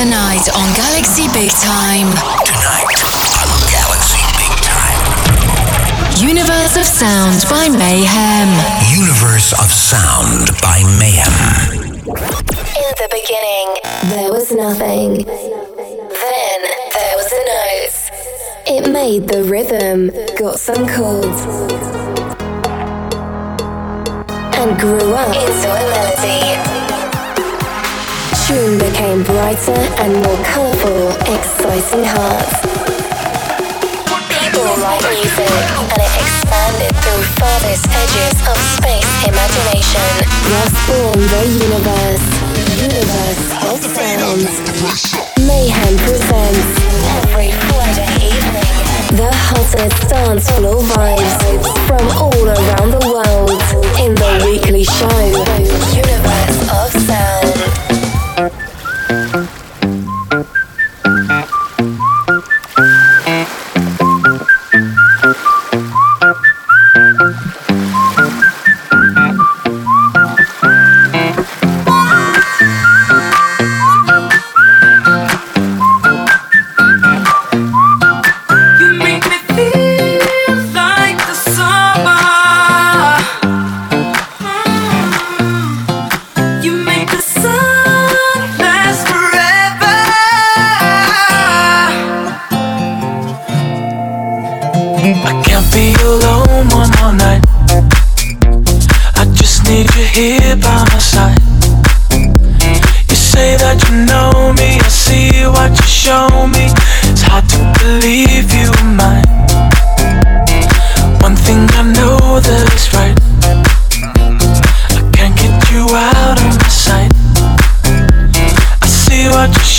Tonight on Galaxy Big Time. Tonight on Galaxy Big Time. Universe of Sound by Mayhem. Universe of Sound by Mayhem. In the beginning, there was nothing. Then there was a note. It made the rhythm, got some chords, and grew up into a melody tune became brighter and more colourful, exciting hearts. People write music, and it expanded through farthest edges of space imagination. Thus born the universe, universe of sound. Mayhem presents every Friday evening the hottest dance floor vibes from all around the world in the weekly show, Universe of Sound.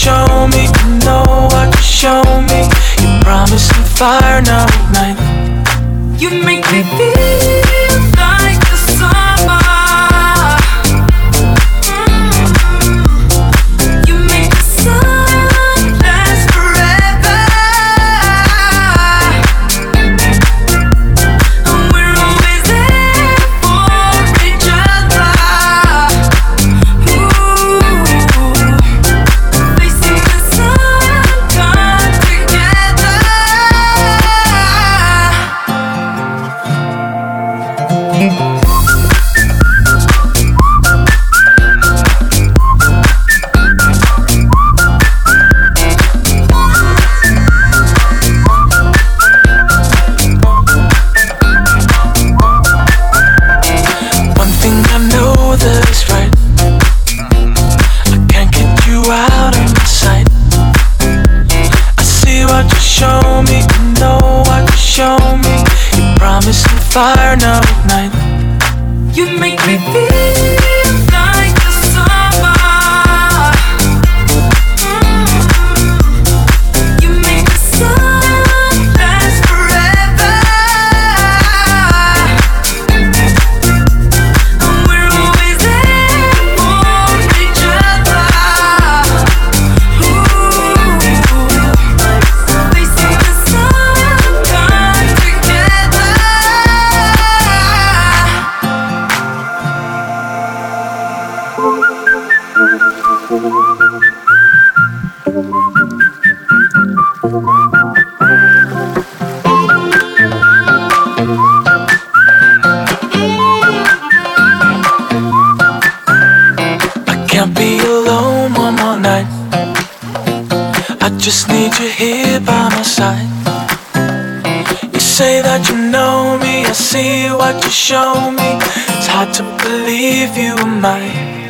show me, you know what you show me. You promise me fire, now ignite. You make me feel. Can't be alone one more night. I just need you here by my side. You say that you know me, I see what you show me. It's hard to believe you were mine.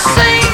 sing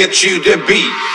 get you the beat.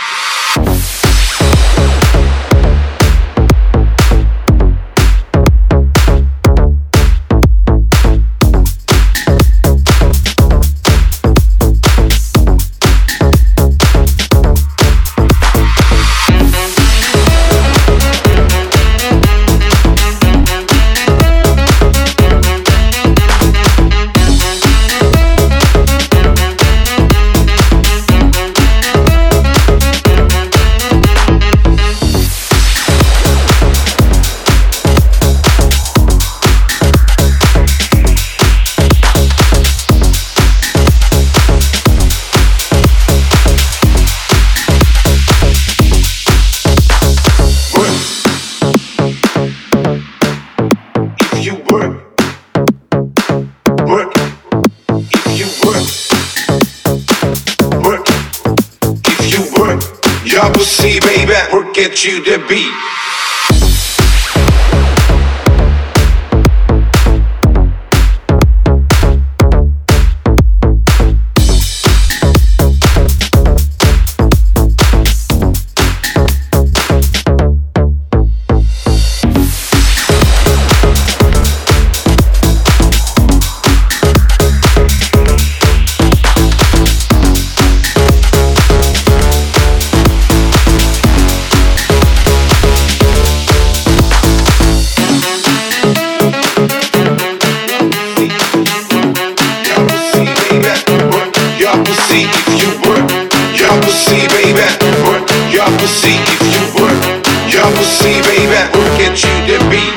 pussy if you work will see, baby. Work your pussy if you work your pussy, baby. Work it to the beat.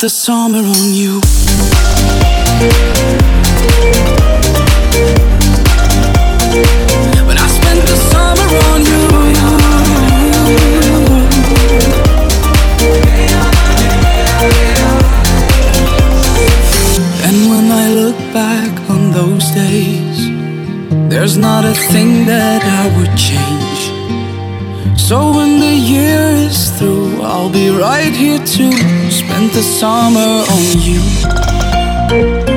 the summer on you. When I spent the summer on you. And when I look back on those days, there's not a thing that I would change. So when the year is I'll be right here to spend the summer on you.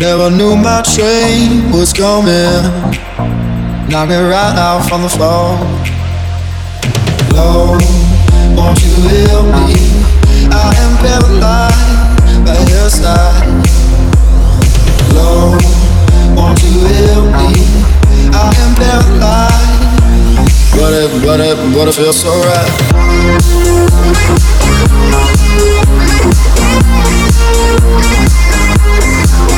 Never knew my train was coming. Knock me right out from the floor. Lord, won't you help me? I am paralyzed by your side. Lord, won't you help me? I am paralyzed. But it, but it, but it feels so right.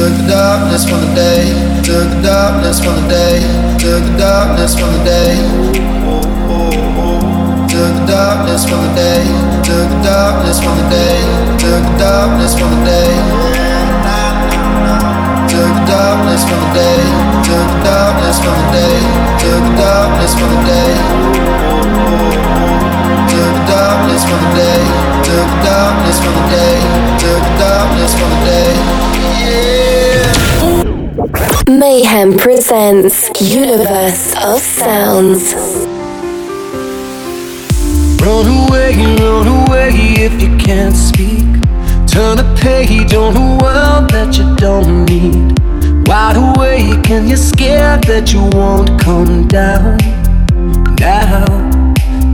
Took the darkness from the day, took the darkness from the day, took the darkness from the day. Took the darkness from the day, took the darkness from the day, took the darkness from the day. Took the darkness from the day, took the darkness from the day, took the darkness from the day. Took the darkness from the day, took the darkness from the day, took the darkness from the day. Mayhem presents Universe of Sounds. Run away, run away if you can't speak. Turn a page on a world that you don't need. Wide awake and you're scared that you won't come down. Now,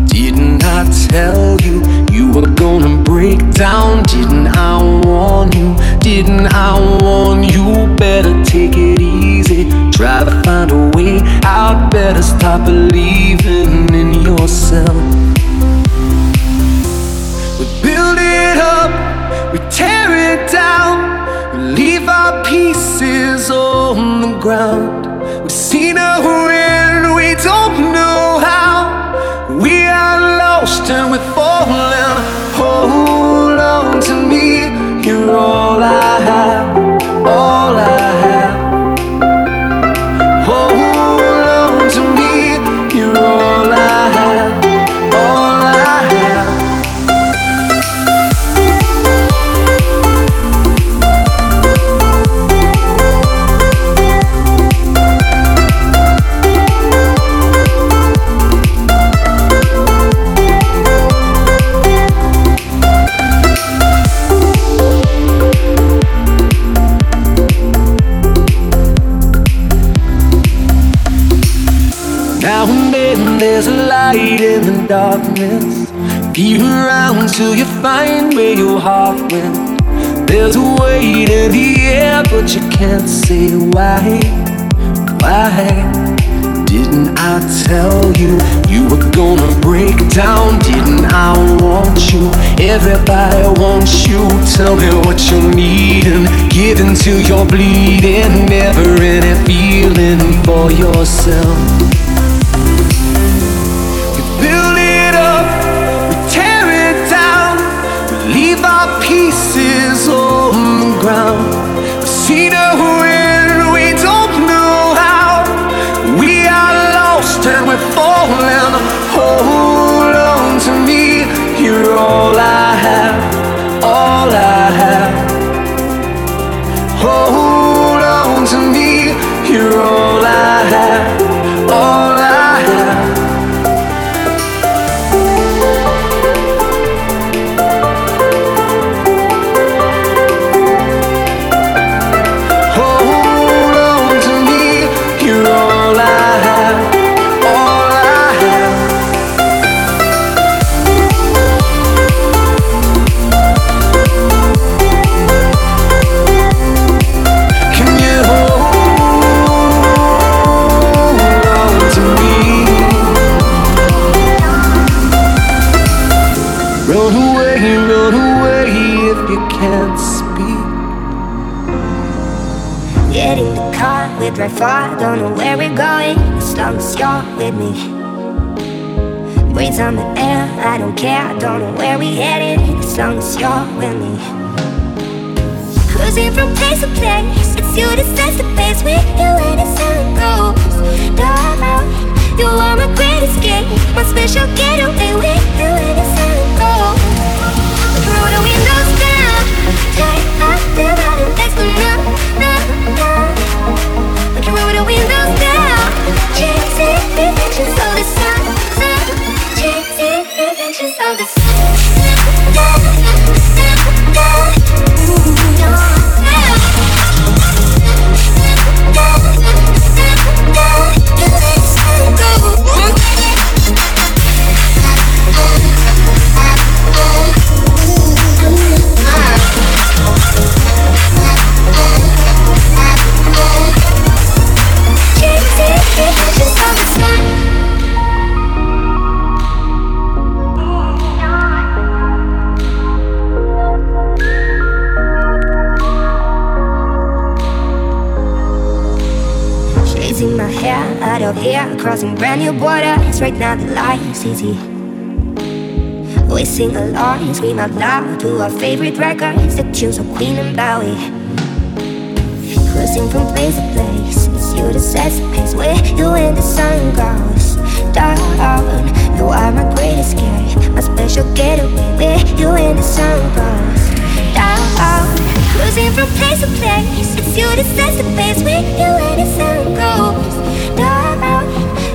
didn't I tell you you were gonna break down? Didn't I warn you? Didn't I warn you? Better take it easy. Try to find a way out. Better stop believing in yourself. We build it up, we tear it down, we leave our pieces on the ground. We've seen a we don't know how. We are lost and we're me, you're darkness. Feel around till you find where your heart went. There's a weight in the air, but you can't say why. Why? Didn't I tell you you were gonna break down? Didn't I want you? Everybody wants you. Tell me what you're needing. Give until you're bleeding. Never any feeling for yourself. Far, don't know where we're going, as long as you're with me. Breeze on the air, I don't care, don't know where we're headed, as long as you're with me. Cruising from place to place, it's you that sets the pace with you when the sun goes down. You are my great escape, my special getaway with you when the sun goes. Through the windows down, take up the reflections of Right now the life's easy. We sing along, scream out loud to our favorite records, the tunes of Queen and Bowie. Cruising from place to place, it's you that sets the pace. Where you when the sun goes down, you are my great escape, my special getaway. Where you when the sun goes down, cruising from place to place, it's you that sets the pace. Where you when the sun goes down,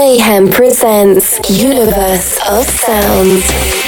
Mayhem presents Universe of Sound.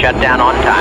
For APU shutdown on time.